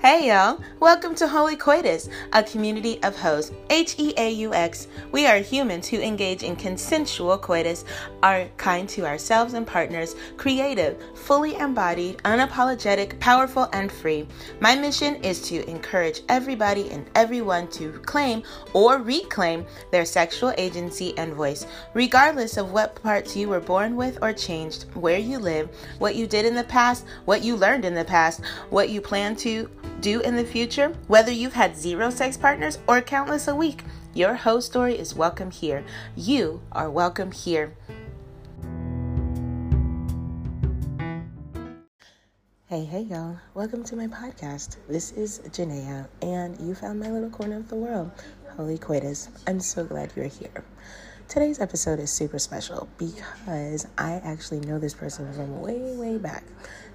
Hey y'all, welcome to Holy Coitus, a community of hoes, H E A U X. We are humans who engage in consensual coitus, are kind to ourselves and partners, creative, fully embodied, unapologetic, powerful, and free. My mission is to encourage everybody and everyone to claim or reclaim their sexual agency and voice, regardless of what parts you were born with or changed, where you live, what you did in the past, what you learned in the past, what you plan to do in the future, whether you've had zero sex partners or countless a week. Your hoe story is welcome here. You are welcome here. Hey, hey, y'all. Welcome to my podcast. This is Janaea, and you found my little corner of the world, Holy Coitus. I'm so glad you're here. Today's episode is super special because I actually know this person from way, way back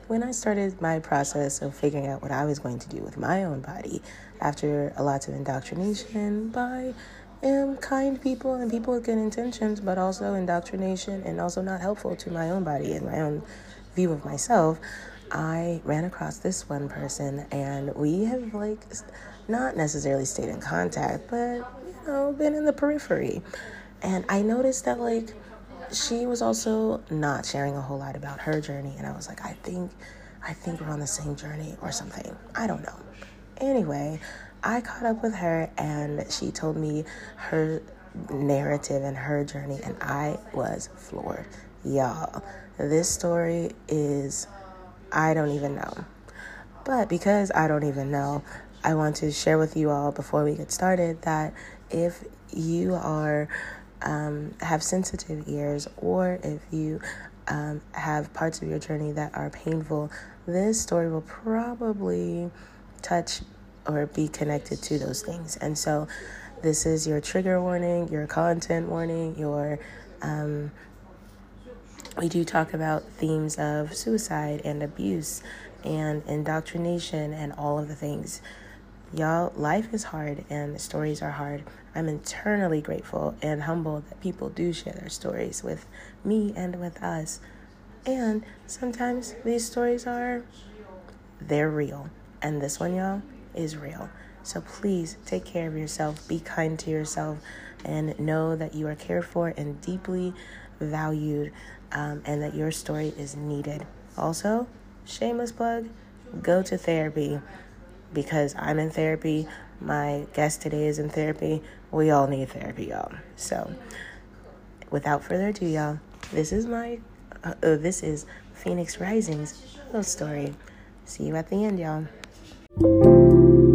when I started my process of figuring out what I was going to do with my own body after a lot of indoctrination by um, kind people and people with good intentions, but also indoctrination and also not helpful to my own body and my own view of myself, I ran across this one person and we have like not necessarily stayed in contact, but you know, been in the periphery. And I noticed that like she was also not sharing a whole lot about her journey and i was like i think i think we're on the same journey or something. I don't know. Anyway i caught up with her and she told me her narrative and her journey and i was floored. Y'all this story is i don't even know. But because i don't even know i want to share with you all before we get started that if you are um, have sensitive ears or if you um, have parts of your journey that are painful, this story will probably touch or be connected to those things. And so, this is your trigger warning, your content warning, your. Um, we do talk about themes of suicide and abuse and indoctrination and all of the things. Y'all, life is hard and stories are hard. I'm eternally grateful and humbled that people do share their stories with me and with us. And sometimes these stories are, they're real. And this one, y'all, is real. So please take care of yourself, be kind to yourself, and know that you are cared for and deeply valued, um, and that your story is needed. Also, shameless plug go to therapy because I'm in therapy. My guest today is in therapy. We all need therapy, y'all. So, without further ado, y'all, this is my, uh, uh, this is Phoenix Rising's little story. See you at the end, y'all.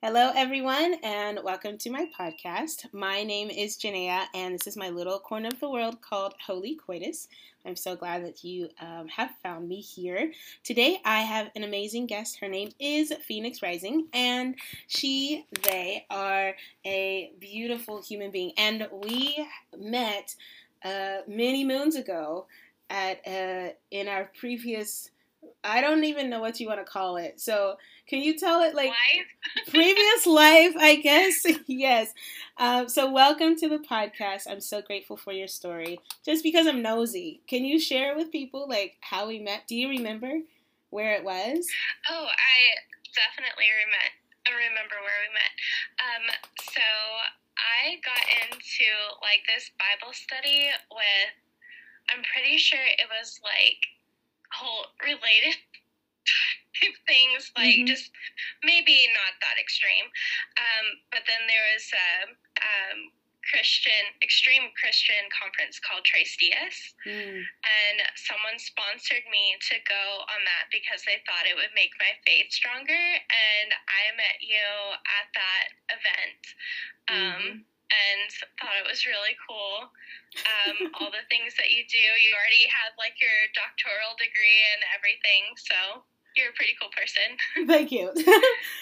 Hello, everyone, and welcome to my podcast. My name is Janaea, and this is my little corner of the world called Holy Coitus. I'm so glad that you um, have found me here. Today, I have an amazing guest. Her name is Phoenix Rising, and she, they are a beautiful human being. And we met uh, many moons ago at uh, in our previous. I don't even know what you want to call it. So can you tell it like life? previous life? I guess yes. Um, so welcome to the podcast. I'm so grateful for your story. Just because I'm nosy, can you share with people like how we met? Do you remember where it was? Oh, I definitely remember remember where we met. Um, so I got into like this Bible study with. I'm pretty sure it was like whole related things like mm-hmm. just maybe not that extreme um, but then there was a um, christian extreme christian conference called tres dias mm. and someone sponsored me to go on that because they thought it would make my faith stronger and i met you at that event um, mm-hmm. and thought it was really cool um, all the things that you do you already had like your doctoral degree and everything so you're a pretty cool person. Thank you.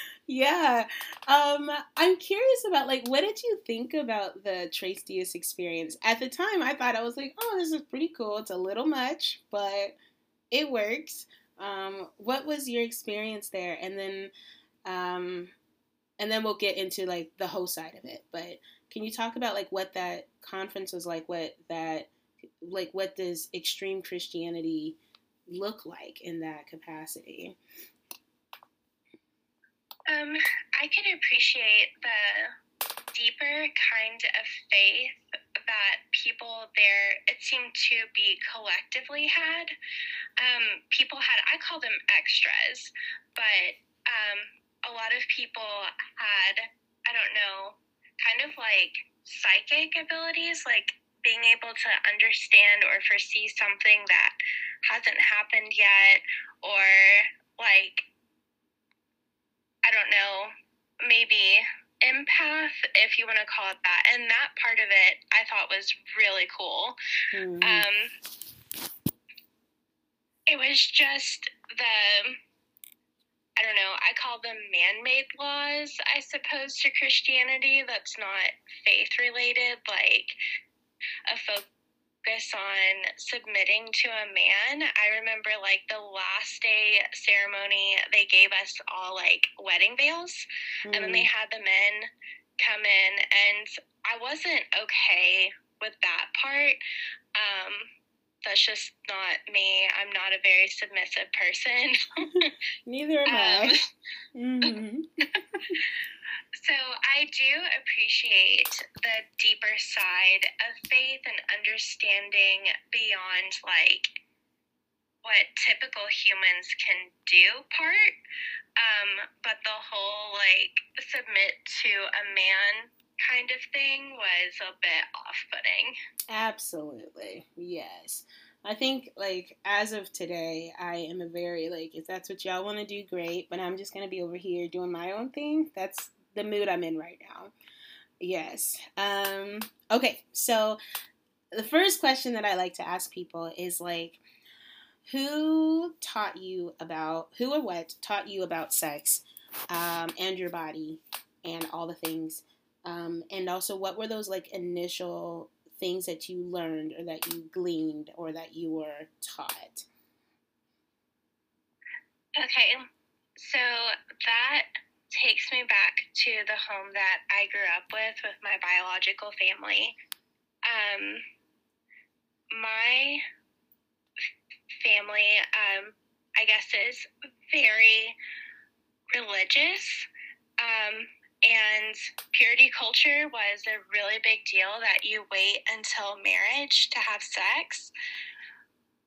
yeah. Um, I'm curious about like what did you think about the Tres Dias experience? At the time I thought I was like, oh, this is pretty cool. It's a little much, but it works. Um, what was your experience there? And then um and then we'll get into like the whole side of it. But can you talk about like what that conference was like, what that like what does extreme Christianity look like in that capacity? Um, I can appreciate the deeper kind of faith that people there, it seemed to be collectively had. Um, people had, I call them extras, but um, a lot of people had, I don't know, kind of like psychic abilities, like being able to understand or foresee something that hasn't happened yet, or like, I don't know, maybe empath, if you want to call it that. And that part of it I thought was really cool. Mm-hmm. Um, it was just the, I don't know, I call them man made laws, I suppose, to Christianity that's not faith related, like a focus on submitting to a man. I remember like the last day ceremony, they gave us all like wedding veils, mm. and then they hmm. had the men come in, and I wasn't okay with that part. Um, that's just not me. I'm not a very submissive person. Neither am um, I. Mm-hmm. So I do appreciate the deeper side of faith and understanding beyond like what typical humans can do part. Um, but the whole like submit to a man kind of thing was a bit off putting. Absolutely. Yes. I think like as of today, I am a very like if that's what y'all want to do, great. But I'm just gonna be over here doing my own thing. That's the mood I'm in right now. Yes. Um, okay, so the first question that I like to ask people is like, who taught you about, who or what taught you about sex um, and your body and all the things? Um, and also, what were those like initial things that you learned or that you gleaned or that you were taught? Okay, so that takes me back to the home that I grew up with with my biological family. Um, my family, um, I guess, is very religious. Um, and purity culture was a really big deal that you wait until marriage to have sex.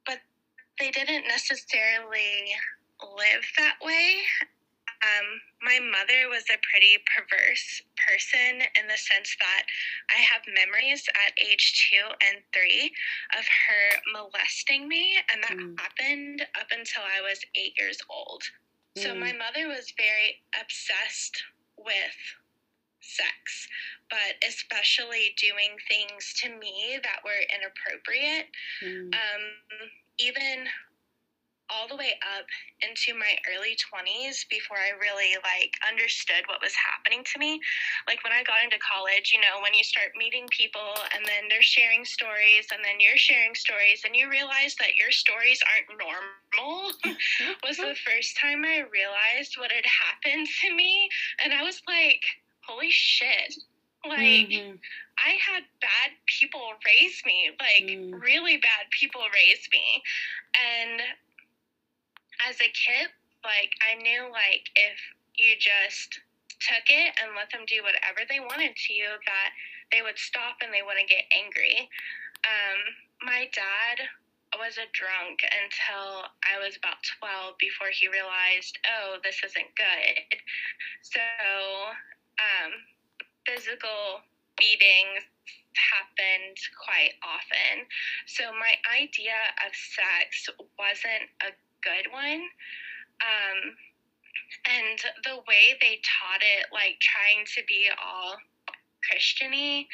But they didn't necessarily live that way. Um, my mother was a pretty perverse person in the sense that I have memories at age two and three of her molesting me, and that mm. happened up until I was eight years old. Mm. So my mother was very obsessed with sex, but especially doing things to me that were inappropriate. Mm. Um, even all the way up into my early 20s before I really like understood what was happening to me. Like when I got into college, you know, when you start meeting people and then they're sharing stories and then you're sharing stories and you realize that your stories aren't normal was the first time I realized what had happened to me and I was like, holy shit. Like mm-hmm. I had bad people raise me, like mm. really bad people raise me. And as a kid, like I knew like if you just took it and let them do whatever they wanted to you, that they would stop and they wouldn't get angry. Um, my dad was a drunk until I was about 12 before he realized, oh, this isn't good. So, um, physical beatings happened quite often. So, my idea of sex wasn't a good one. Um, and the way they taught it, like trying to be all Christiany,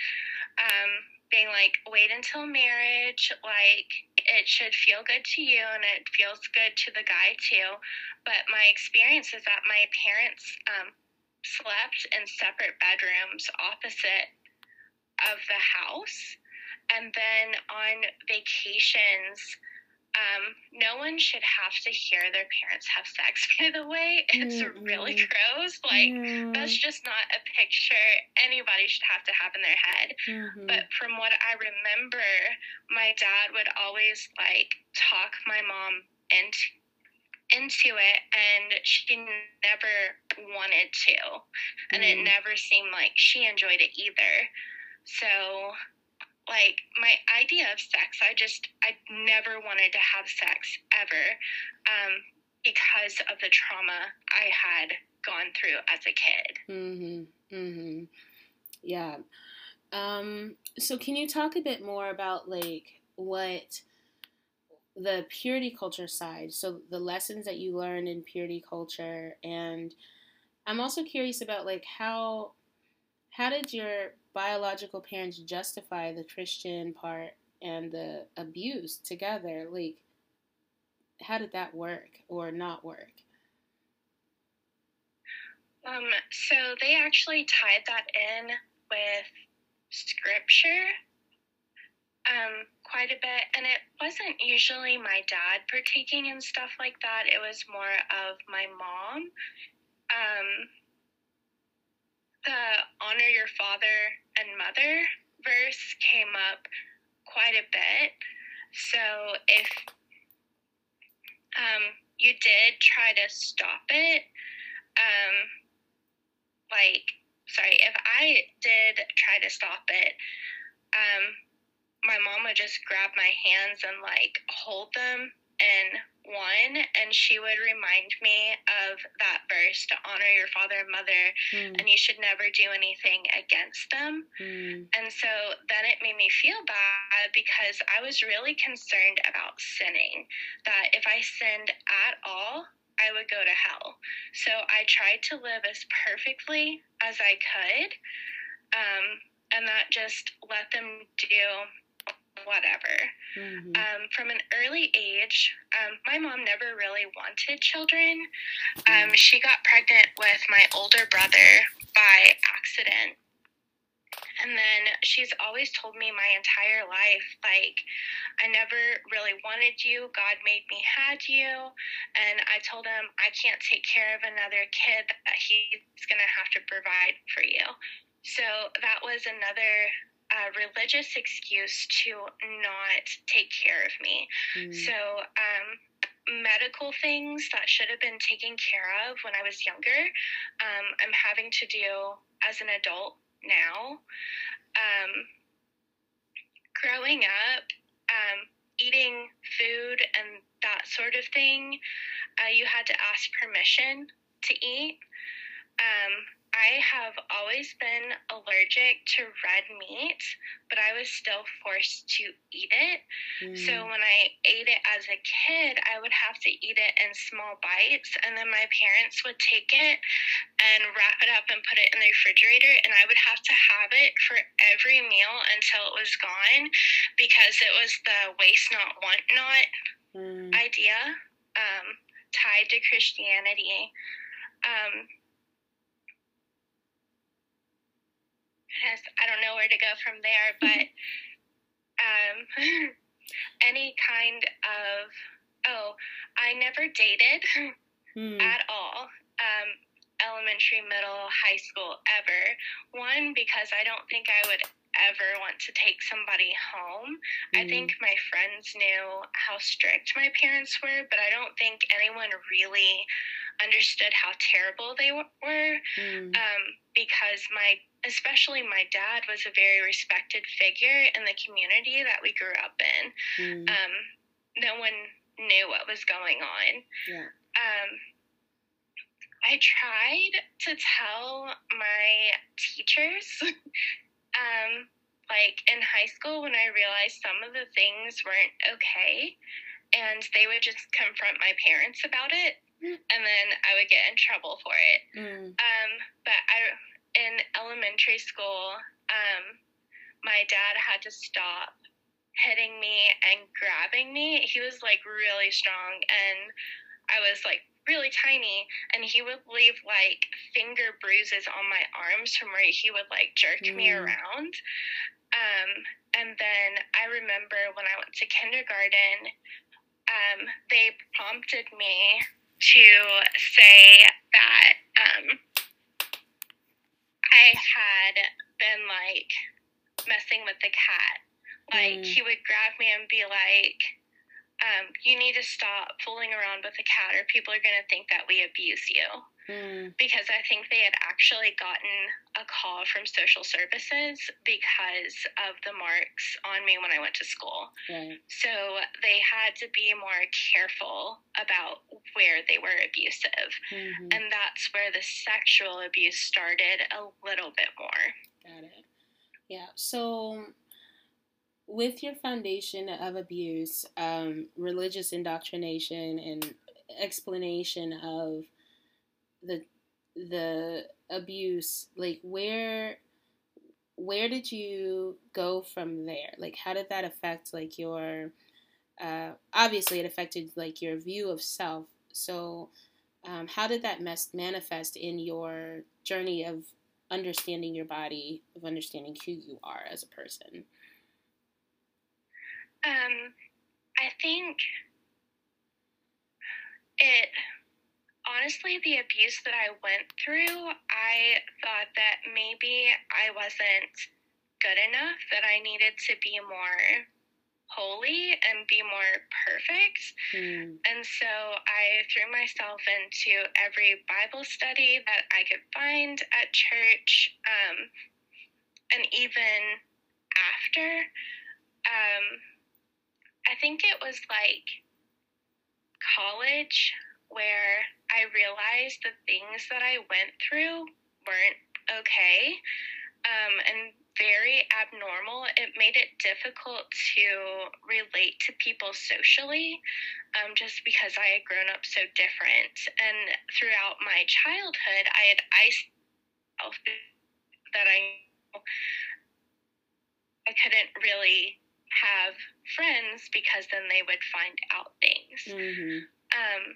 um, being like, wait until marriage, like it should feel good to you and it feels good to the guy too. But my experience is that my parents um, slept in separate bedrooms opposite of the house. And then on vacations, Um, no one should have to hear their parents have sex, by the way. It's mm-hmm. really gross. Like, mm-hmm. that's just not a picture anybody should have to have in their head. Mm-hmm. But from what I remember, my dad would always, like, talk my mom into into it and she never wanted to and mm. it never seemed like she enjoyed it either so like my idea of sex i just i never wanted to have sex ever um, because of the trauma i had gone through as a kid. Mm-hmm mm-hmm. Yeah. Um so can you talk a bit more about like what the purity culture side so the lessons that you learned in purity culture and i'm also curious about like how how did your biological parents justify the Christian part and the abuse together? Like, how did that work or not work? Um, so they actually tied that in with scripture um, quite a bit, and it wasn't usually my dad partaking in stuff like that. It was more of my mom. Um, the honor your father and mother verse came up quite a bit. So if um, you did try to stop it, um, like, sorry, if I did try to stop it, um, my mom would just grab my hands and like hold them and one, and she would remind me of that verse to honor your father and mother, mm. and you should never do anything against them. Mm. And so then it made me feel bad because I was really concerned about sinning, that if I sinned at all, I would go to hell. So I tried to live as perfectly as I could, um, and that just let them do whatever. Mm-hmm. Um, from an early age, um, my mom never really wanted children. Um, mm-hmm. she got pregnant with my older brother by accident. And then she's always told me my entire life, like, I never really wanted you. God made me had you. And I told him, I can't take care of another kid, that he's going to have to provide for you. So that was another a religious excuse to not take care of me. Mm. So, um, medical things that should have been taken care of when I was younger, um, I'm having to do as an adult now. Um, growing up, um, eating food and that sort of thing, uh, you had to ask permission to eat. Um, I have always been allergic to red meat, but I was still forced to eat it. Mm. So when I ate it as a kid, I would have to eat it in small bites, and then my parents would take it and wrap it up and put it in the refrigerator, and I would have to have it for every meal until it was gone because it was the waste not, want not mm. idea um, tied to Christianity. Um, I don't know where to go from there, but um, any kind of oh, I never dated mm. at all. Um, elementary, middle, high school, ever. One because I don't think I would ever want to take somebody home. Mm. I think my friends knew how strict my parents were, but I don't think anyone really understood how terrible they were. Mm. Um, because my especially my dad was a very respected figure in the community that we grew up in. Mm. Um, no one knew what was going on. Yeah. Um, I tried to tell my teachers, um, like in high school, when I realized some of the things weren't okay, and they would just confront my parents about it, mm. and then I would get in trouble for it. Mm. Um, but I in elementary school, um, my dad had to stop hitting me and grabbing me. He was like really strong, and I was like really tiny, and he would leave like finger bruises on my arms from where he would like jerk mm. me around. Um, and then I remember when I went to kindergarten, um, they prompted me to say that um, I had been like messing with the cat. Like Mm. he would grab me and be like, um, "You need to stop fooling around with the cat, or people are going to think that we abuse you." Mm, Because I think they had actually gotten a call from social services because of the marks on me when I went to school. right. So they had to be more careful about where they were abusive. hmm And that's where the sexual abuse started a little bit more. Got it. Yeah. So, with your foundation of abuse, um, religious indoctrination, and explanation of the the abuse, like where where did you go from there? Like, how did that affect like your? Uh, obviously, it affected like your view of self. So, um, how did that mess manifest in your journey of understanding your body, of understanding who you are as a person? Um, I think it honestly the abuse that I went through, I thought that maybe I wasn't good enough, that I needed to be more holy and be more perfect. Hmm. And so I threw myself into every Bible study that I could find at church. Um, and even after, um, I think it was like college where I realized the things that I went through weren't okay um, and very abnormal. It made it difficult to relate to people socially um, just because I had grown up so different. And throughout my childhood, I had isolated that I I couldn't really have friends because then they would find out things hmm um,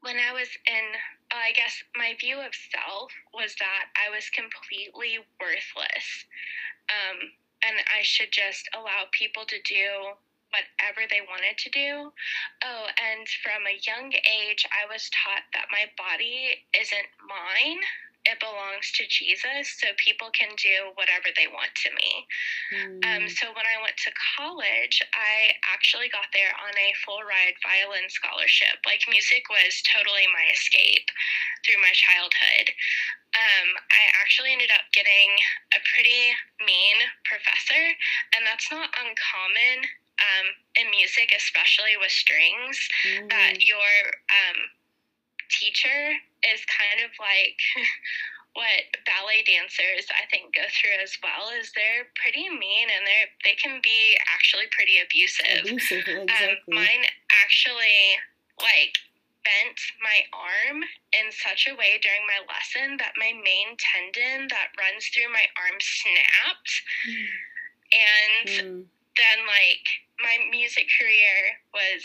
when I was in, uh, I guess my view of self was that I was completely worthless. Um, and I should just allow people to do whatever they wanted to do. Oh, and from a young age, I was taught that my body isn't mine. It belongs to Jesus, so people can do whatever they want to me. Um, so when I went to college, I actually got there on a full ride violin scholarship. Like music was totally my escape through my childhood. Um, I actually ended up getting a pretty mean professor, and that's not uncommon um, in music, especially with strings. Hmm. That your um, teacher is kind of like what ballet dancers I think go through as well is they're pretty mean and they're they can be actually pretty abusive. Abusive, Um, mine actually like bent my arm in such a way during my lesson that my main tendon that runs through my arm snapped and Hmm. then like my music career was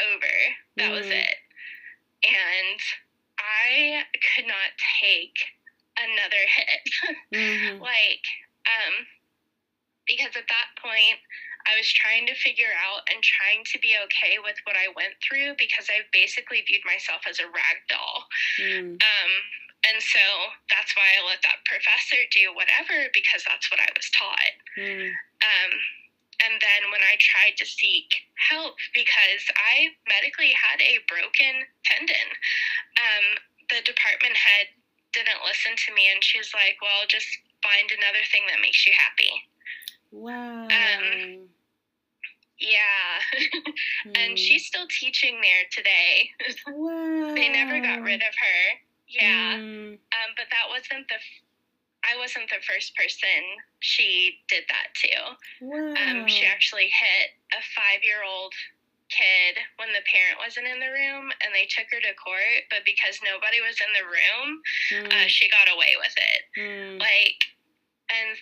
over. That was Mm. it. And I could not take another hit. Mhm. like, um, because at that point, I was trying to figure out and trying to be okay with what I went through because I basically viewed myself as a rag doll. Hmm. Um, and so that's why I let that professor do whatever because that's what I was taught. Hmm. Um, and then when I tried to seek help because I medically had a broken tendon, um, the department head didn't listen to me and she was like, well, just find another thing that makes you happy. Wow. Um, Yeah. and Hmm. she's still teaching there today. wow. they never got rid of her. Yeah. Hmm. Um, but that wasn't the. I wasn't the first person she did that to. Wow. Um, she actually hit a five year old kid when the parent wasn't in the room and they took her to court, but because nobody was in the room, Hmm. uh, she got away with it. Hmm. Like, and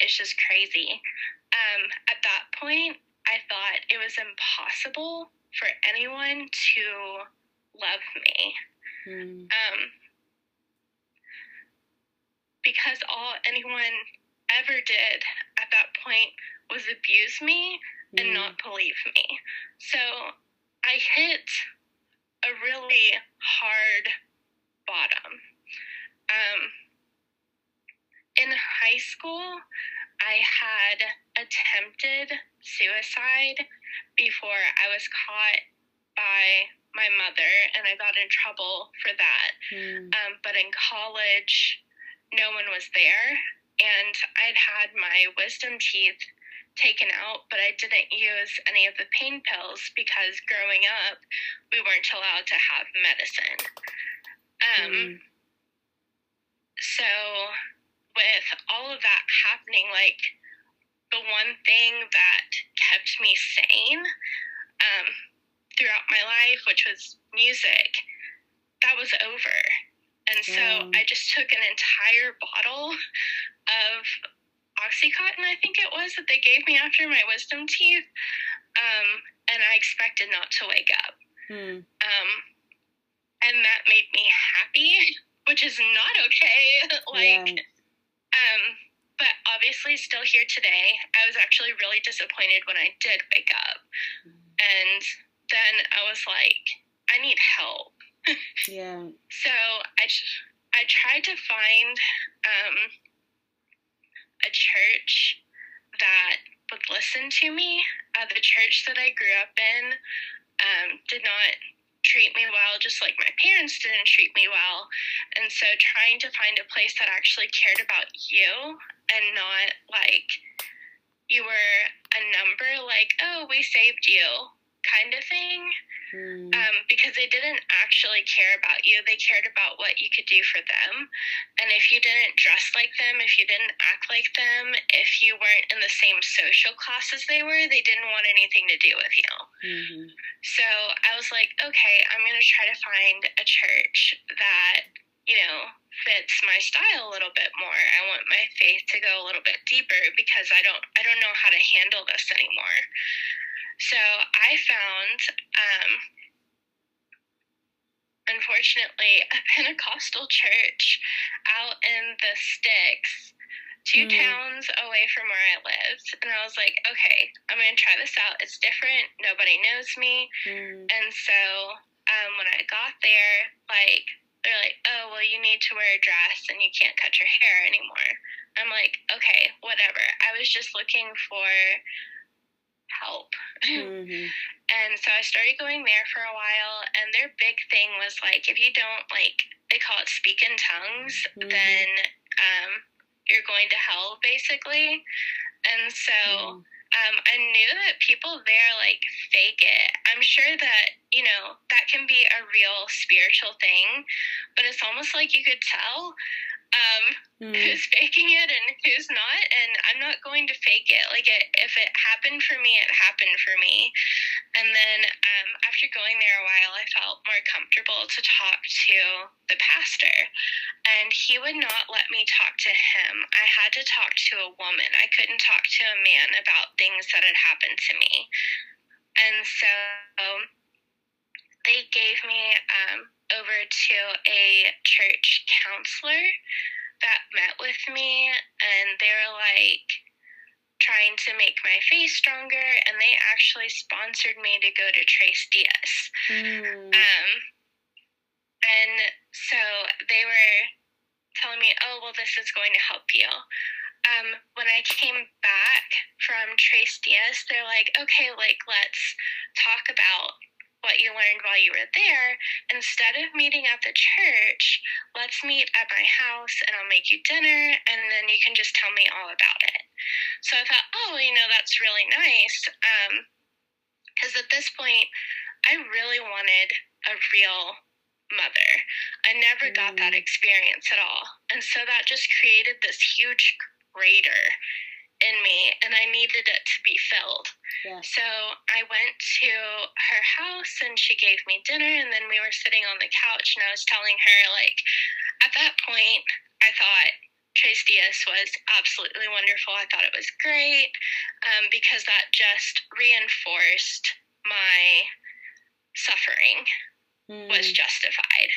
it's just crazy. Um, at that point, I thought it was impossible for anyone to love me. Hmm. Um, because all anyone ever did at that point was abuse me. and not believe me. So I hit a really hard bottom. Um, in high school, I had attempted suicide before I was caught by my mother, and I got in trouble for that. Mm. Um, but in college, no one was there, and I'd had my wisdom teeth taken out, but I didn't use any of the pain pills because growing up, we weren't allowed to have medicine. Um, mm. So, with all of that happening, like the one thing that kept me sane um, throughout my life, which was music, that was over. And so mm. I just took an entire bottle of Oxycontin, I think it was, that they gave me after my wisdom teeth. Um, and I expected not to wake up. Hmm. Um, and that made me happy, which is not okay. like, yeah. um, but obviously, still here today. I was actually really disappointed when I did wake up. Hmm. And then I was like, I need help. Yeah. So I, I tried to find um, a church that would listen to me. Uh, the church that I grew up in um, did not treat me well, just like my parents didn't treat me well. And so trying to find a place that actually cared about you and not like you were a number, like, oh, we saved you kind of thing. Mm. Um, because they didn't actually care about you. They cared about what you could do for them. And if you didn't dress like them, if you didn't act like them, if you weren't in the same social class as they were, they didn't want anything to do with you. Mm-hmm. So I was like, okay, I'm going to try to find a church that, you know, fits my style a little bit more. I want my faith to go a little bit deeper because I don't I don't know how to handle this anymore. So I found, um, unfortunately, a Pentecostal church out in the sticks, two mm. towns away from where I lived. And I was like, okay, I'm going to try this out. It's different. Nobody knows me. Mm. And so um, when I got there, like, they're like, oh, well, you need to wear a dress and you can't cut your hair anymore. I'm like, okay, whatever. I was just looking for help. Mm-hmm. and so I started going there for a while, and their big thing was like, if you don't like, they call it speak in tongues, mm-hmm. then um, you're going to hell, basically. And so. Mm. Um, I knew that people there like fake it. I'm sure that, you know, that can be a real spiritual thing, but it's almost like you could tell um, mm. who's faking it and who's not. And I'm not going to fake it. Like, it, if it happened for me, it happened for me. And then um, after going there a while, I felt more comfortable to talk to the pastor. And he would not let me talk to him. I had to talk to a woman. I couldn't talk to a man about things that had happened to me. And so they gave me um, over to a church counselor that met with me, and they were like trying to make my face stronger, and they actually sponsored me to go to Tres Dias. Mm. Um, and so they were telling me, oh, well, this is going to help you. Um, when I came back from Tres Dias, they're like, okay, like, let's talk about what you learned while you were there, instead of meeting at the church, let's meet at my house and I'll make you dinner and then you can just tell me all about it. So I thought, oh, you know, that's really nice. Because um, at this point, I really wanted a real mother. I never got that mm. experience at all. And so that just created this huge crater in me and I needed it to be filled. Yeah. So I went to her house and she gave me dinner and then we were sitting on the couch and I was telling her like at that point I thought Tres Dias was absolutely wonderful. I thought it was great um, because that just reinforced my suffering mm. was justified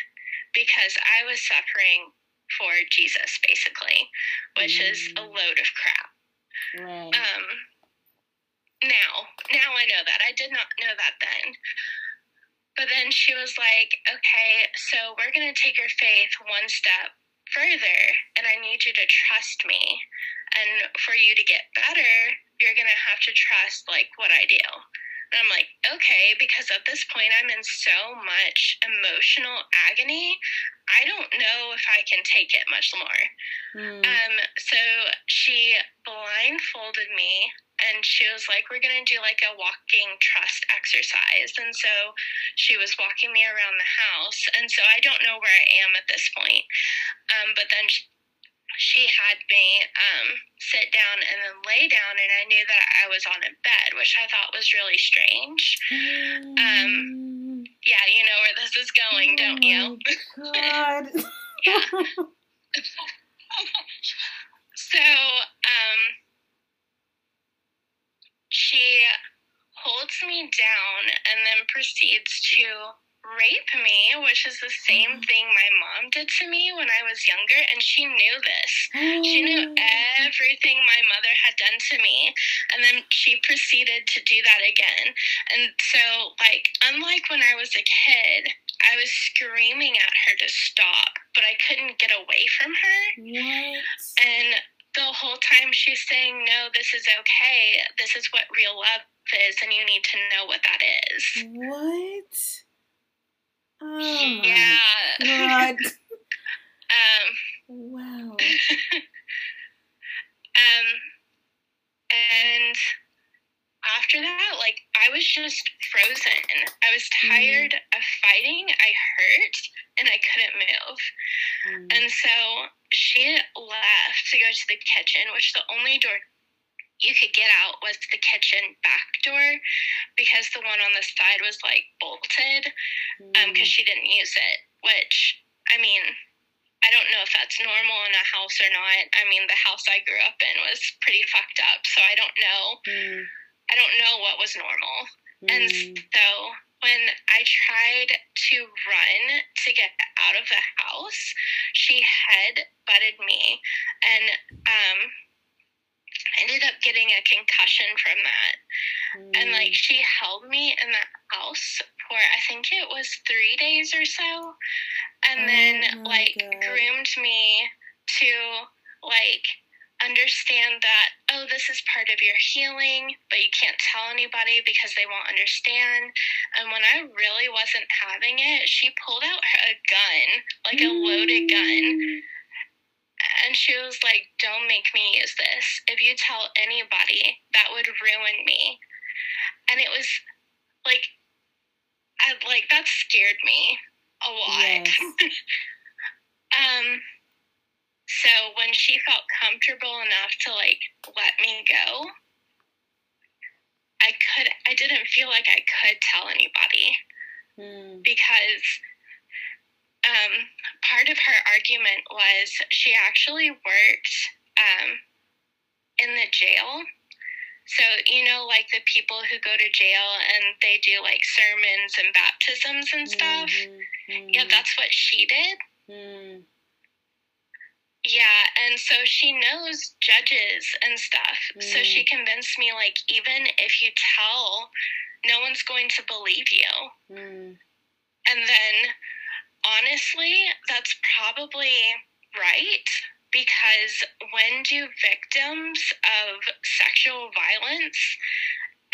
because I was suffering for Jesus basically, which mm. is a hmm. load of crap. Right. Um, now. Now I know that. I did not know that then. But then she was like, okay, so we're going to take your faith one step further, and I need you to trust me. And for you to get better, you're going to have to trust, like, what I do. And I'm like, okay, because at this point I'm in so much emotional agony. I don't know if I can take it much more. Mm. Um, so she blindfolded me and she was like, We're going to do like a walking trust exercise. And so she was walking me around the house. And so I don't know where I am at this point. Um, but then she, she had me um, sit down and then lay down, and I knew that I was on a bed, which I thought was really strange. Um, yeah, you know where this is going, oh don't you? God. yeah. so, um, she holds me down and then proceeds to rape me, which is the same mm-hmm. thing my mom did to me when I was younger, and she knew this. She knew oh. everything my mother had done to me, and then she proceeded to do that again. And so, like, unlike when I was a kid, I was screaming at her to stop, but I couldn't get away from her. What? And the whole time she's saying, No, this is okay. This is what real love is, and you need to know what that is. What? Oh yeah. um, wow. um, and after that, like I was just frozen. I was mm. tired mm. of fighting. I hurt and I couldn't move. Mm. And so she left to go to the kitchen, which the only door you could get out was the kitchen back door because the one on the side was like bolted because mm. um, she didn't use it. Which, I mean, I don't know if that's normal in a house or not. I mean, the house I grew up in was pretty fucked up, so I don't know. Mm. I don't know what was normal. Mm. And so when I tried to run to get out of the house, she head butted me and um, ended up getting a concussion from that. Mm. And like she held me in the house for I think it was three days or so, and oh then like God. groomed me to like understand that, oh, this is part of your healing, but you can't tell anybody because they won't understand. And when I really wasn't having it, she pulled out a gun, like a loaded gun. And she was like, don't make me use this. If you tell anybody, that would ruin me. And it was like, I, like, that scared me a lot. Yes. um, so when she felt comfortable enough to like let me go, I could I didn't feel like I could tell anybody. Mm. Because um, part of her argument was she actually worked um, in the jail. So, you know, like the people who go to jail and they do like sermons and baptisms and stuff. Mm-hmm. Mm-hmm. Yeah, that's what she did. Mm. Yeah, and so she knows judges and stuff. Mm. So she convinced me, like, even if you tell, no one's going to believe you. Mm. And then, honestly, that's probably right because when do victims of sexual violence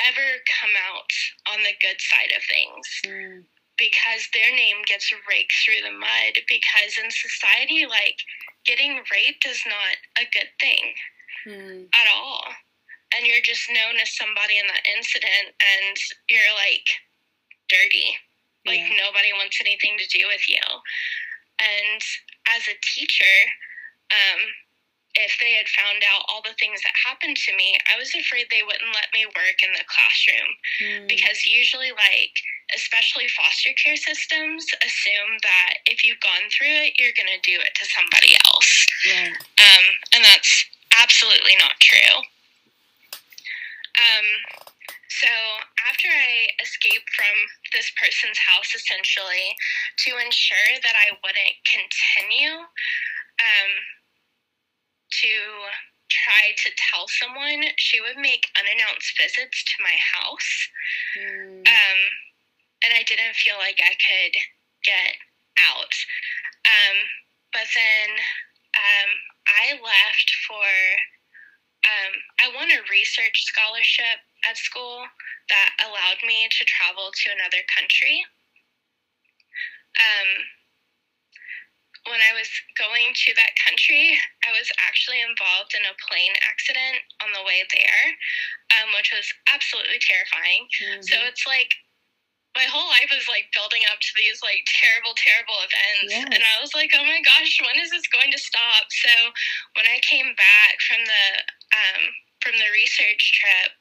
ever come out on the good side of things? Mm. Because their name gets raked through the mud. Because in society, like, getting raped is not a good thing mm. at all. And you're just known as somebody in that incident and you're like dirty. Like yeah. nobody wants anything to do with you. And as a teacher, um, if they had found out all the things that happened to me, I was afraid they wouldn't let me work in the classroom mm. because usually, like, especially foster care systems, assume that if you've gone through it, you're going to do it to somebody else. Yeah. Um, and that's absolutely not true. Um, so after I escaped from this person's house, essentially, to ensure that I wouldn't continue, um, to try to tell someone, she would make unannounced visits to my house. Mm. Um, and I didn't feel like I could get out. Um, but then um, I left for, um, I won a research scholarship at school that allowed me to travel to another country. Um, when I was going to that country, I was actually involved in a plane accident on the way there, um, which was absolutely terrifying. Mhm. So it's like my whole life was like building up to these like terrible, terrible events. Yes. And I was like, oh my gosh, when is this going to stop? So when I came back from the um, from the research trip,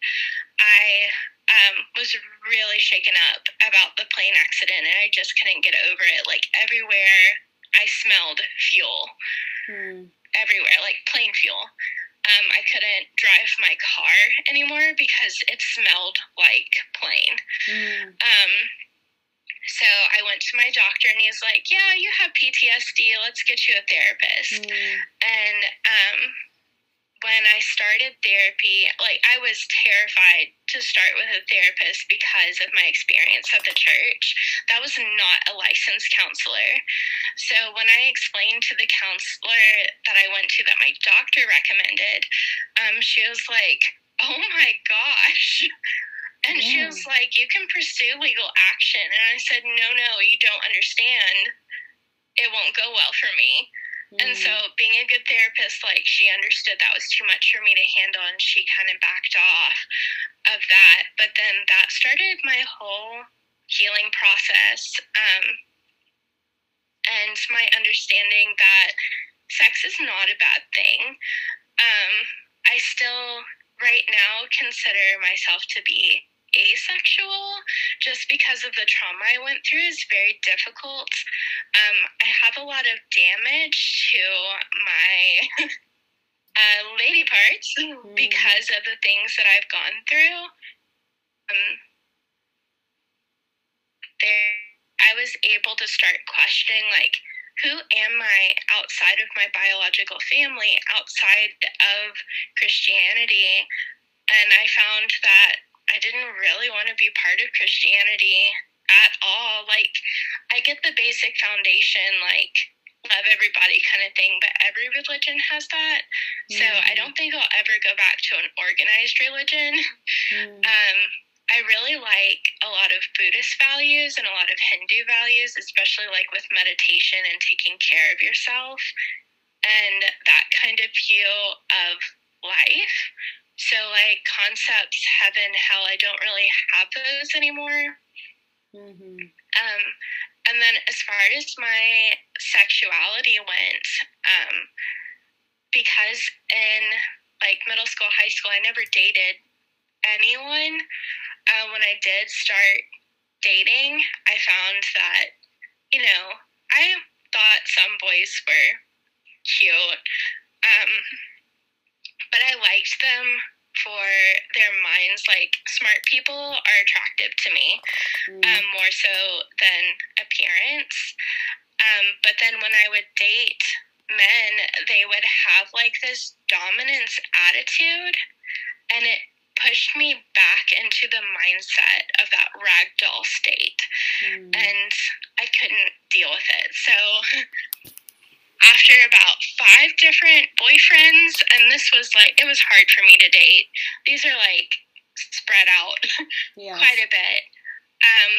I um, was really shaken up about the plane accident, and I just couldn't get over it. Like everywhere, I smelled fuel Mm. everywhere, like plane fuel. Um, I couldn't drive my car anymore because it smelled like plane. Mm. Um, so I went to my doctor and he's like, "Yeah, you have PTSD. Let's get you a therapist." Mm. And um, when I started therapy, like I was terrified to start with a therapist because of my experience at the church. That was not a licensed counselor. So when I explained to the counselor that I went to that my doctor recommended, um, she was like, "Oh my gosh." And she was like, You can pursue legal action. And I said, No, no, you don't understand. It won't go well for me. And so, Mm. being a good therapist, like, she understood that was too much for me to handle, and she kind of backed off of that. But then that started my whole healing process. Um, and my understanding that sex is not a bad thing. Um, I still, right now, consider myself to be asexual just because of the trauma I went through is very difficult. Um, I have a lot of damage to my uh, lady parts because of the things that I've gone through. Um, there, I was able to start questioning, like, who am I outside of my biological family, outside of Christianity? And I found that I didn't really want to be part of Christianity at all. Like, I get the basic foundation, like, love everybody kind of thing, but every religion has that. So I Mhm. don't think I'll ever go back to an organized religion. Mm. Um, I really like a lot of Buddhist values and a lot of Hindu values, especially like with meditation and taking care of yourself and that kind of view of life. So, like concepts, heaven, hell, I don't really have those anymore. Mhm. Um, and then as far as my sexuality went, um, because in like middle school, high school, I never dated anyone. Uh, when I did start dating, I found that, you know, I thought some boys were cute, um, but I liked them for their minds. Like, smart people are attractive to me Mm. um, more so than appearance. Um, but then when I would date men, they would have like this dominance attitude, and it pushed me back into the mindset of that ragdoll state, Mm. and I couldn't deal with it. So after about five different boyfriends, and this was like, it was hard for me to date. These are like spread out yeah. quite a bit. Um,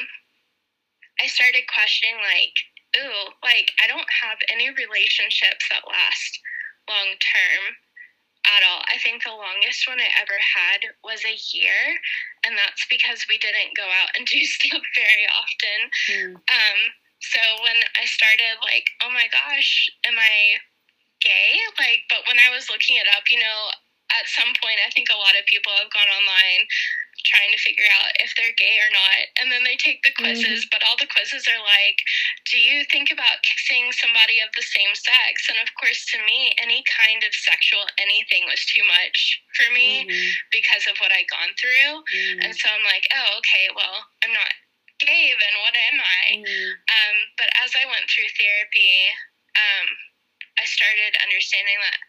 I started questioning, like, ooh, like, I don't have any relationships that last long term at all. I think the longest one I ever had was a year, and that's because we didn't go out and do stuff very often. Mm. Um, so when I started, like, oh my gosh, am I gay? Like, but when I was looking it up, you know, at some point, I think a lot of people have gone online trying to figure out if they're gay or not. And then they take the quizzes, but all the quizzes are like, do you think about kissing somebody of the same sex? And of course, to me, any kind of sexual anything was too much for me Mhm. because of what I'd gone through. Mm. And so I'm like, oh, okay, well, I'm not gay, then what am I? Mm. Um, but as I went through therapy, um, I started understanding that,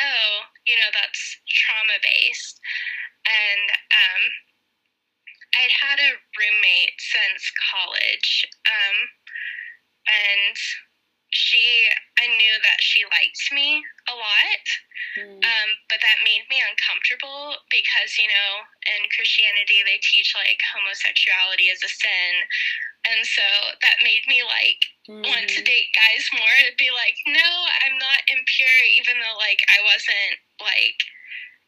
oh, you know, that's trauma based. And um, I'd had a roommate since college. Um, and she, I knew that she liked me a lot, mm. um, but that made me uncomfortable because, you know, in Christianity, they teach like homosexuality is a sin. And so that made me like mm-hmm. want to date guys more. It'd be like, no, I'm not impure, even though like I wasn't like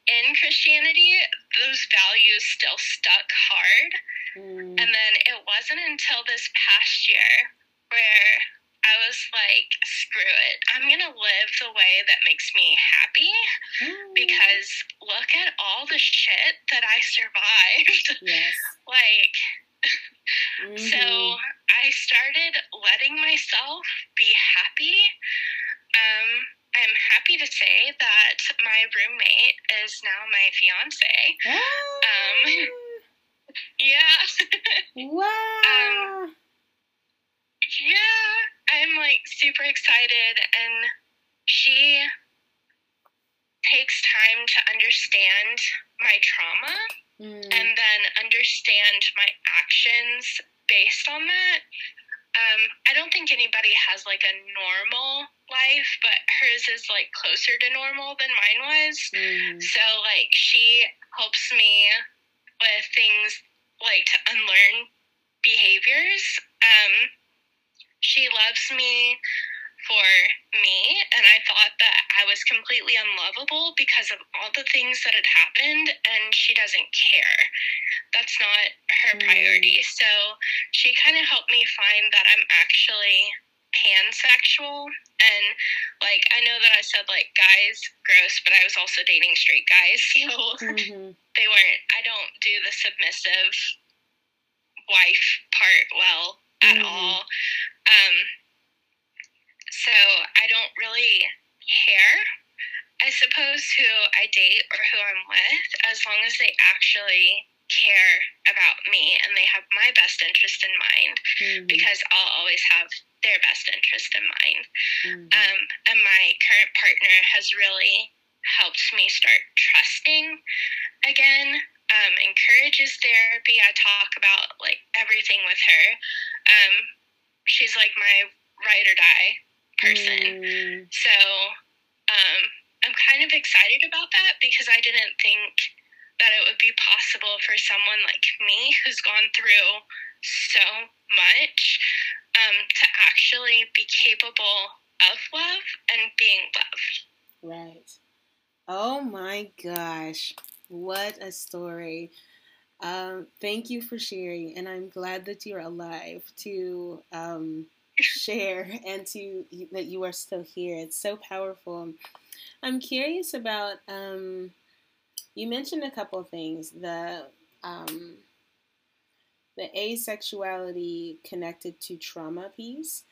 in Christianity, those values still stuck hard. Mm. And then it wasn't until this past year where I was like, screw it. I'm going to live the way that makes me happy mm. because look at all the shit that I survived. Yes. like, mm-hmm. so I started letting myself be happy. Um, I'm happy to say that my roommate is now my fiance. Oh. Um, yeah. wow. Um, yeah, I'm like super excited, and she takes time to understand my trauma mm. and then understand my actions based on that. Um, I don't think anybody has like a normal life, but hers is like closer to normal than mine was. Mm. So like she helps me with things like to unlearn behaviors. Um, she loves me for me, and I thought that I was completely unlovable because of all the things that had happened, and she doesn't care. That's not her mm. priority. So she kind of helped me find that I'm actually pansexual and like I know that I said like guys gross but I was also dating straight guys so mm-hmm. they weren't I don't do the submissive wife part well at mm-hmm. all um, so I don't really care, I suppose, who I date or who I'm with, as long as they actually care about me and they have my best interest in mind, mm-hmm. because I'll always have their best interest in mind. Mm-hmm. Um, and my current partner has really helped me start trusting again. Um, encourages therapy. I talk about like everything with her. Um, she's like my ride or die person. Mm. So um, I'm kind of excited about that because I didn't think that it would be possible for someone like me who's gone through so much um, to actually be capable of love and being loved. Right. Oh my gosh. What a story. Um, thank you for sharing, and I'm glad that you're alive to um, share and to that you are still here. It's so powerful. I'm curious about. Um, you mentioned a couple of things. The um, the asexuality connected to trauma piece.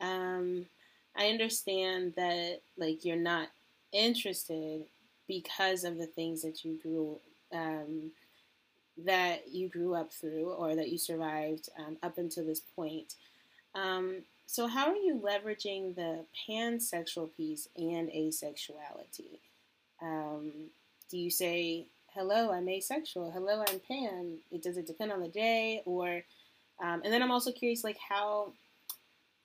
Um, I understand that like you're not interested because of the things that you grew um, that you grew up through or that you survived um, up until this point. Um, so, how are you leveraging the pansexual piece and asexuality? Um, do you say, hello, I'm asexual, hello, I'm pan? It, does it depend on the day? Or, um, and then I'm also curious, like, how,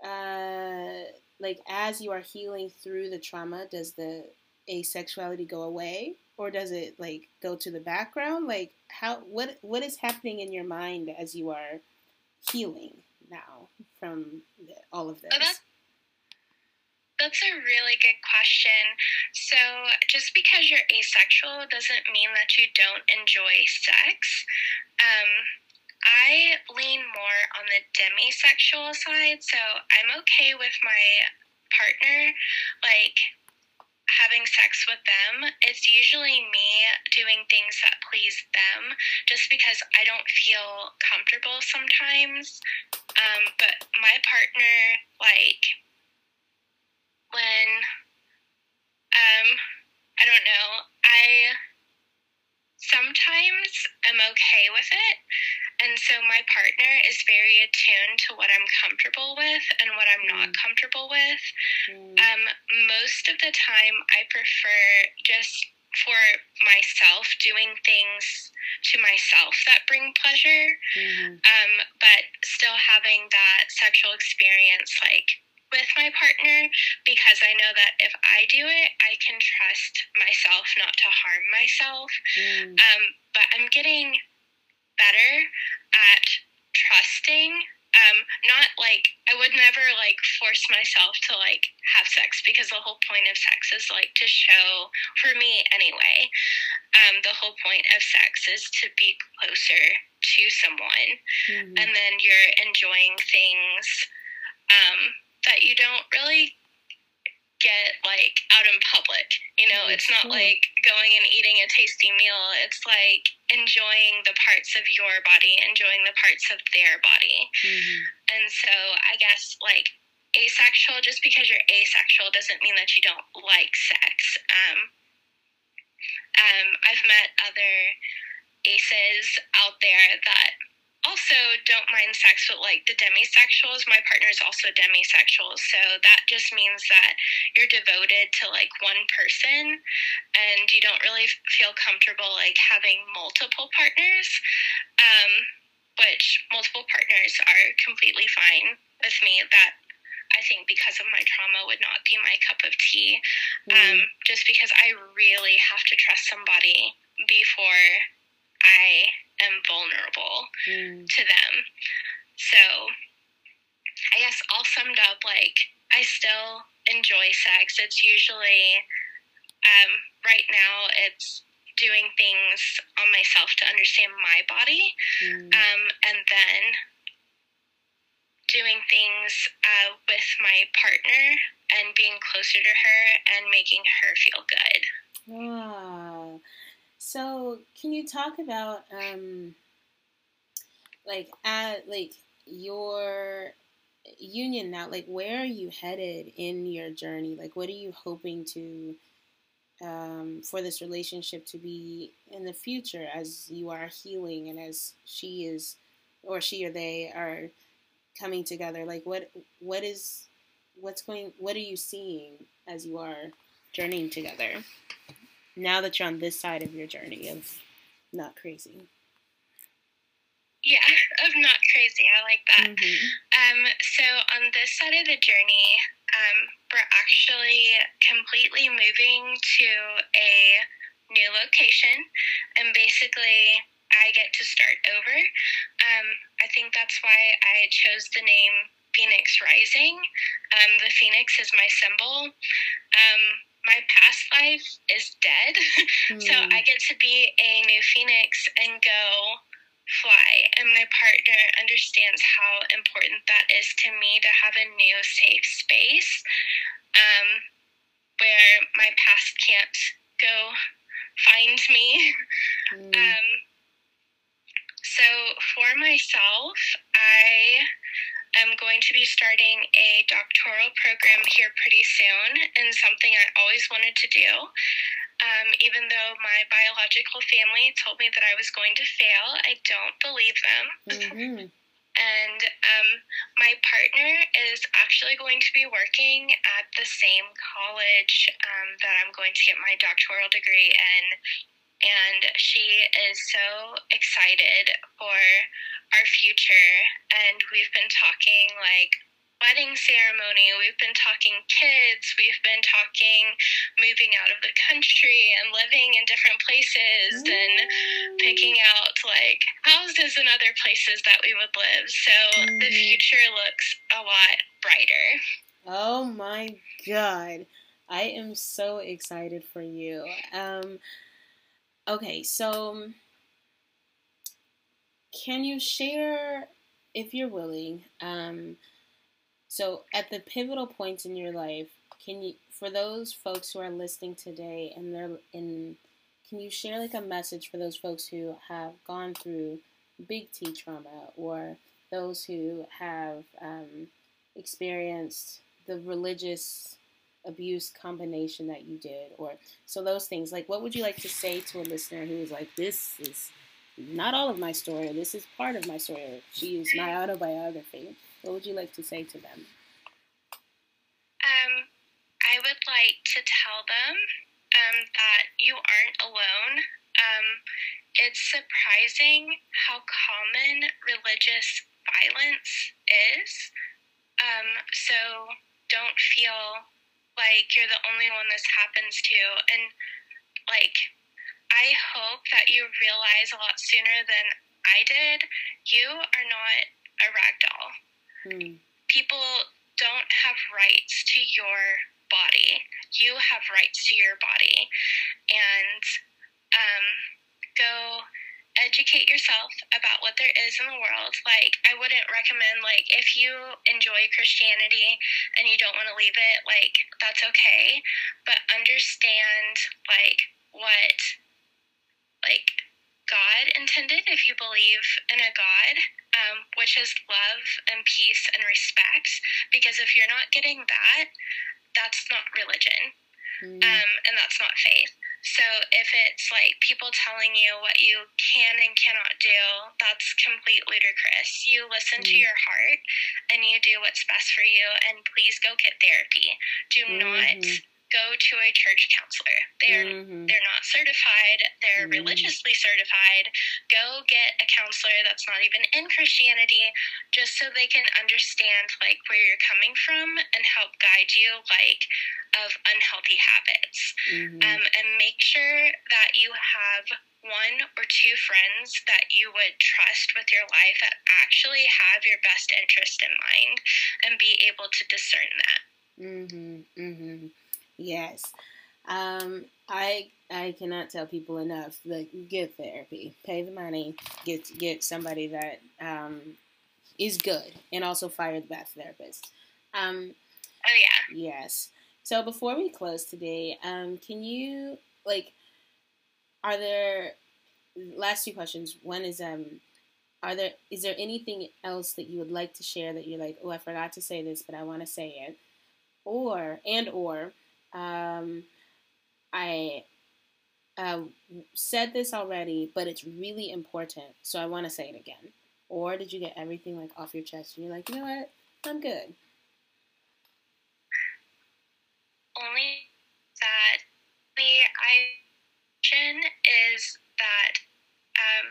uh, like, as you are healing through the trauma, does the asexuality go away? Or does it like go to the background? Like how what what is happening in your mind as you are healing now from the, all of this? that's, that's a really good question. So just because you're asexual doesn't mean that you don't enjoy sex. Um, I lean more on the demisexual side, so I'm okay with my partner like having sex with them, it's usually me doing things that please them just because I don't feel comfortable sometimes. Um, but my partner, like, when, um, I don't know, I sometimes I'm okay with it. And so my partner is very attuned to what I'm comfortable with and what I'm not mm. comfortable with. Mm. Um, most of the time, I prefer just for myself, doing things to myself that bring pleasure, mm-hmm. um, but still having that sexual experience like with my partner because I know that if I do it, I can trust myself not to harm myself. Mm. Um, but I'm getting better at trusting um, not like I would never like force myself to like have sex because the whole point of sex is like to show for me anyway. Um, the whole point of sex is to be closer to someone, mm-hmm. and then you're enjoying things um, that you don't really get like out in public. You know, it's not like going and eating a tasty meal. It's like enjoying the parts of your body, enjoying the parts of their body. Mm-hmm. And so I guess like asexual, just because you're asexual doesn't mean that you don't like sex. Um, um, I've met other aces out there that also don't mind sex with like the demisexuals. My partner is also demisexual, so that just means that you're devoted to like one person and you don't really feel comfortable like having multiple partners. Um, which multiple partners are completely fine with me. That I think because of my trauma would not be my cup of tea. Mm. Um, just because I really have to trust somebody before I am vulnerable mm. to them. So I guess all summed up, like, I still enjoy sex. It's usually, um, right now, it's doing things on myself to understand my body. Mm. Um, and then doing things uh, with my partner and being closer to her and making her feel good. Wow. So, can you talk about um, like at like your union now? Like, where are you headed in your journey? Like, what are you hoping to um, for this relationship to be in the future as you are healing and as she is, or she or they are coming together? Like, what what is what's going? What are you seeing as you are journeying together? Now that you're on this side of your journey of not crazy? Yeah, of not crazy. I like that. Mm-hmm. Um, so on this side of the journey, um, we're actually completely moving to a new location, and basically, I get to start over. Um, I think that's why I chose the name Phoenix Rising. Um, the phoenix is my symbol. Um, my past life is dead. Mm. so I get to be a new phoenix and go fly. And my partner understands how important that is to me to have a new safe space um, where my past can't go find me. Mm. Um, so for myself, I am going to be starting a doctoral program here pretty soon and something I always wanted to do. Um, even though my biological family told me that I was going to fail, I don't believe them. Mm-hmm. And um, my partner is actually going to be working at the same college um, that I'm going to get my doctoral degree in. And she is so excited for our future and we've been talking like wedding ceremony, we've been talking kids, we've been talking moving out of the country and living in different places mm. and picking out like houses and other places that we would live. So mm. the mm-hmm. future looks a lot brighter. Oh my god. I am so excited for you. Um okay, so can you share, if you're willing, um, so at the pivotal points in your life, can you, for those folks who are listening today, and they're in, can you share like a message for those folks who have gone through big T trauma, or those who have um, experienced the religious abuse combination that you did, or so those things. Like, what would you like to say to a listener who is like, this is not all of my story. This is part of my story. She is my autobiography. What would you like to say to them? Um, I would like to tell them um, that you aren't alone. Um, it's surprising how common religious violence is. Um, so don't feel like you're the only one this happens to. And like, I hope that you realize a lot sooner than I did, you are not a rag doll. Hmm. People don't have rights to your body. You have rights to your body. And um, go educate yourself about what there is in the world. Like, I wouldn't recommend, like, if you enjoy Christianity and you don't want to leave it, like, that's okay. But understand, like, what, like, God intended if you believe in a God, um, which is love and peace and respect. Because if you're not getting that, that's not religion. Mm. Um, and that's not faith. So if it's like people telling you what you can and cannot do, that's complete ludicrous. You listen mm. to your heart and you do what's best for you, and please go get therapy. Do mm-hmm. not go to a church counselor. They're mm-hmm. they're not certified. They're mm-hmm. religiously certified. Go get a counselor that's not even in Christianity, just so they can understand like where you're coming from and help guide you like of unhealthy habits. Mm-hmm. Um, and make sure that you have one or two friends that you would trust with your life that actually have your best interest in mind and be able to discern that. Mhm. Mhm. Yes. Um, I I cannot tell people enough. Like, get therapy, pay the money, get get somebody that um, is good, and also fire the bad therapist. Um, oh yeah. Yes. So before we close today, um, can you like, are there last two questions? One is um, are there is there anything else that you would like to share that you're like, oh, I forgot to say this, but I want to say it, or and or um, I uh, said this already, but it's really important, so I want to say it again. Or did you get everything like off your chest and you're like, you know what, I'm good. only that the idea is that um,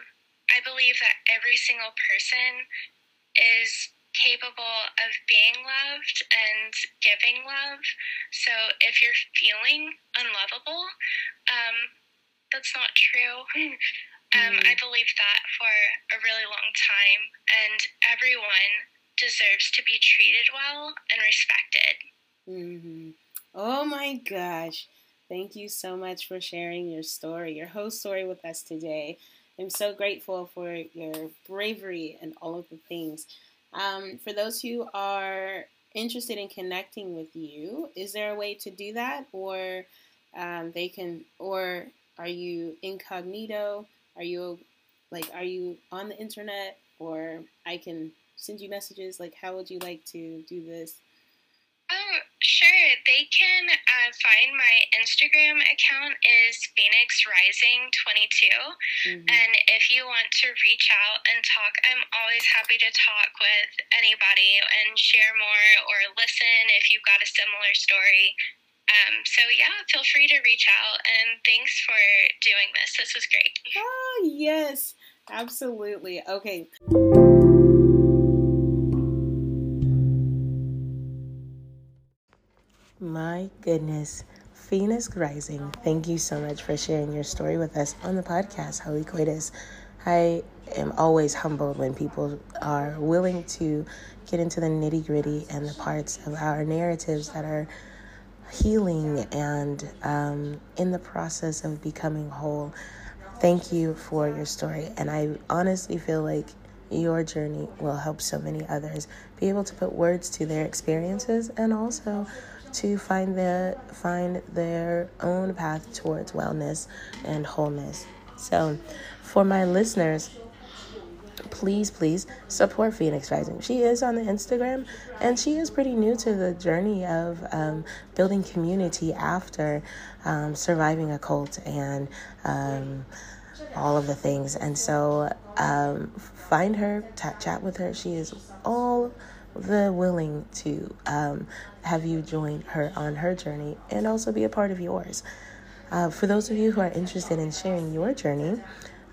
I believe that every single person is capable of being loved and giving love. So if you're feeling unlovable, um, that's not true. Um, mm-hmm. I believe that for a really long time, and everyone deserves to be treated well and respected. Mm-hmm. Oh my gosh. Thank you so much for sharing your story, your whole story with us today. I'm so grateful for your bravery and all of the things. Um, for those who are interested in connecting with you, is there a way to do that, or um, they can, or are you incognito? Are you like, are you on the internet, or I can send you messages? Like, how would you like to do this? Sure. They can uh, find my Instagram account is Phoenix Rising 22. Mm-hmm. And if you want to reach out and talk, I'm always happy to talk with anybody and share more or listen if you've got a similar story. Um, so yeah, feel free to reach out and thanks for doing this. This was great. Oh, yes. Absolutely. Okay. My goodness. Phoenix Rising, thank you so much for sharing your story with us on the podcast, Heauxly Coitus. I am always humbled when people are willing to get into the nitty gritty and the parts of our narratives that are healing and um, in the process of becoming whole. Thank you for your story. And I honestly feel like your journey will help so many others be able to put words to their experiences and also to find their find their own path towards wellness and wholeness. So, for my listeners, please, please support Phoenix Rising. She is on the Instagram and she is pretty new to the journey of um, building community after um, surviving a cult and um, all of the things. And so, um, find her, t- chat with her. She is all the willing to um, have you join her on her journey and also be a part of yours. Uh, for those of you who are interested in sharing your journey,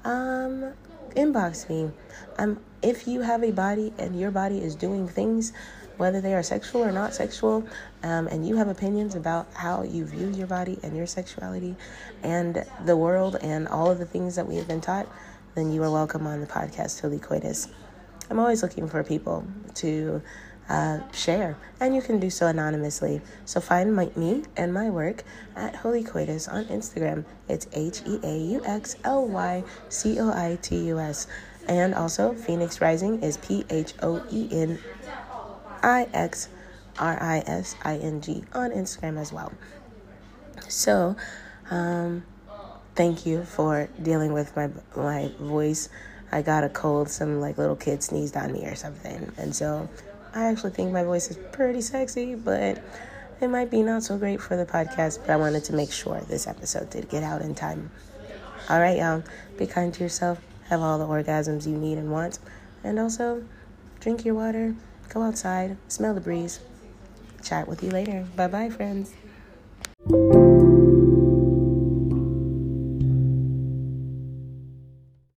um, inbox me. Um, if you have a body and your body is doing things, whether they are sexual or not sexual, um, and you have opinions about how you view your body and your sexuality and the world and all of the things that we have been taught, then you are welcome on the podcast Heauxly Coitus. I'm always looking for people to uh, share, and you can do so anonymously. So find my, me and my work at Heauxly Coitus on Instagram. It's H E A U X L Y C O I T U S. And also, Phoenix Rising is P H O E N I X R I S I N G on Instagram as well. So, um, thank you for dealing with my my voice. I got a cold. Some like little kid sneezed on me or something, and so I actually think my voice is pretty sexy, but it might be not so great for the podcast. But I wanted to make sure this episode did get out in time. All right, y'all. Be kind to yourself. Have all the orgasms you need and want, and also drink your water. Go outside. Smell the breeze. Chat with you later. Bye bye, friends.